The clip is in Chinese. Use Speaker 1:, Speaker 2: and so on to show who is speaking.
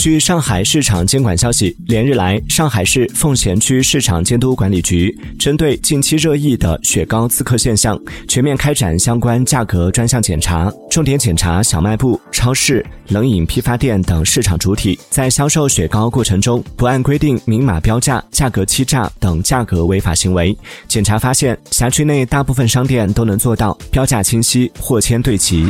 Speaker 1: 据上海市场监管消息连日来上海市奉贤区市场监督管理局针对近期热议的雪糕刺客现象全面开展相关价格专项检查重点检查小卖部超市冷饮批发店等市场主体在销售雪糕过程中不按规定明码标价价格欺诈等价格违法行为检查发现辖区内大部分商店都能做到标价清晰货签对齐。